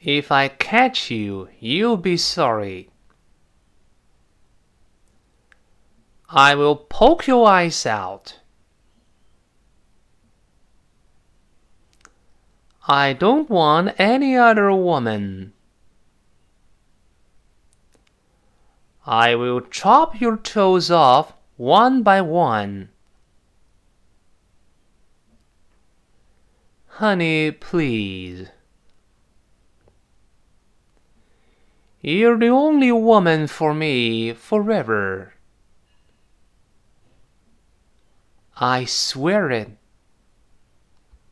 If I catch you, you'll be sorry. I will poke your eyes out. I don't want any other woman. I will chop your toes off one by one. Honey, please. You're the only woman for me forever. I swear it.